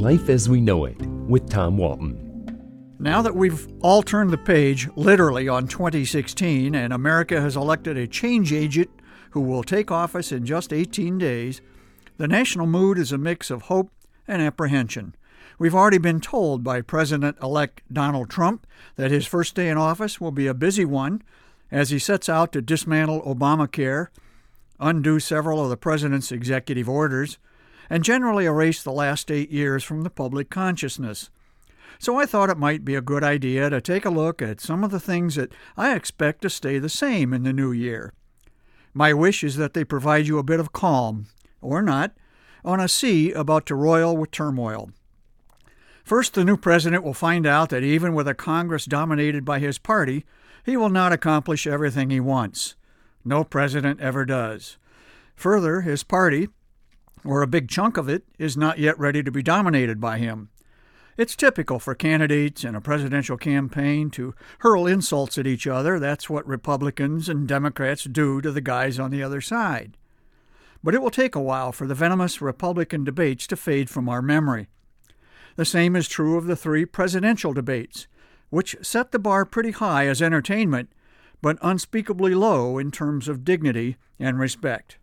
Life as We Know It with Tom Walton. Now that we've all turned the page, literally, on 2016, and America has elected a change agent who will take office in just 18 days, the national mood is a mix of hope and apprehension. We've already been told by President elect Donald Trump that his first day in office will be a busy one as he sets out to dismantle Obamacare, undo several of the president's executive orders, and generally erase the last eight years from the public consciousness. So I thought it might be a good idea to take a look at some of the things that I expect to stay the same in the new year. My wish is that they provide you a bit of calm, or not, on a sea about to roil with turmoil. First, the new president will find out that even with a Congress dominated by his party, he will not accomplish everything he wants. No president ever does. Further, his party, or a big chunk of it, is not yet ready to be dominated by him. It's typical for candidates in a presidential campaign to hurl insults at each other. That's what Republicans and Democrats do to the guys on the other side. But it will take a while for the venomous Republican debates to fade from our memory. The same is true of the three presidential debates, which set the bar pretty high as entertainment, but unspeakably low in terms of dignity and respect.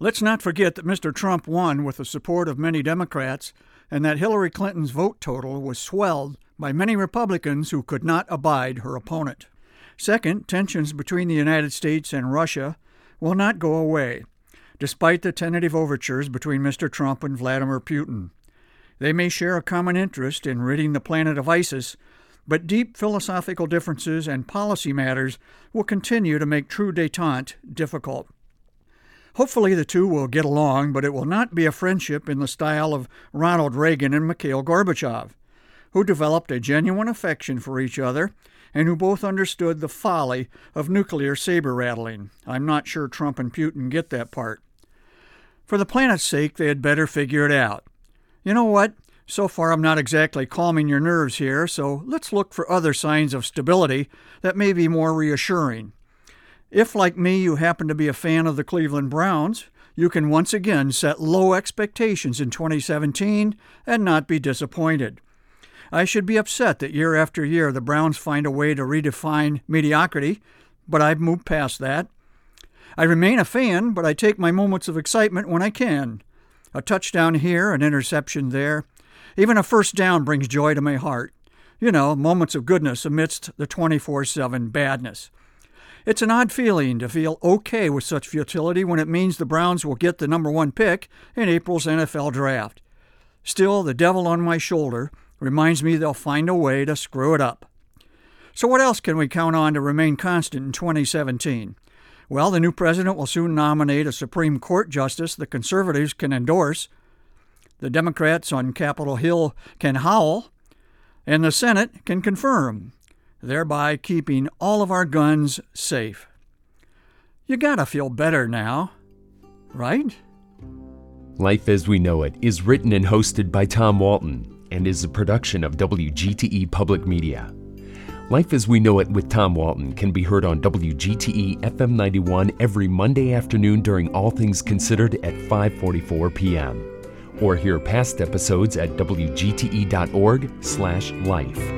Let's not forget that Mr. Trump won with the support of many Democrats and that Hillary Clinton's vote total was swelled by many Republicans who could not abide her opponent. Second, tensions between the United States and Russia will not go away, despite the tentative overtures between Mr. Trump and Vladimir Putin. They may share a common interest in ridding the planet of ISIS, but deep philosophical differences and policy matters will continue to make true detente difficult. Hopefully, the two will get along, but it will not be a friendship in the style of Ronald Reagan and Mikhail Gorbachev, who developed a genuine affection for each other and who both understood the folly of nuclear saber rattling. I'm not sure Trump and Putin get that part. For the planet's sake, they had better figure it out. You know what? So far, I'm not exactly calming your nerves here, so let's look for other signs of stability that may be more reassuring. If, like me, you happen to be a fan of the Cleveland Browns, you can once again set low expectations in 2017 and not be disappointed. I should be upset that year after year the Browns find a way to redefine mediocrity, but I've moved past that. I remain a fan, but I take my moments of excitement when I can. A touchdown here, an interception there. Even a first down brings joy to my heart. You know, moments of goodness amidst the 24 7 badness. It's an odd feeling to feel okay with such futility when it means the Browns will get the number one pick in April's NFL draft. Still, the devil on my shoulder reminds me they'll find a way to screw it up. So, what else can we count on to remain constant in 2017? Well, the new president will soon nominate a Supreme Court justice the conservatives can endorse. The Democrats on Capitol Hill can howl, and the Senate can confirm thereby keeping all of our guns safe. You gotta feel better now, right? Life as We Know It is written and hosted by Tom Walton and is a production of WGTE Public Media. Life as We Know It with Tom Walton can be heard on WGTE FM 91 every Monday afternoon during All Things Considered at 5:44 p.m. or hear past episodes at wgte.org/life.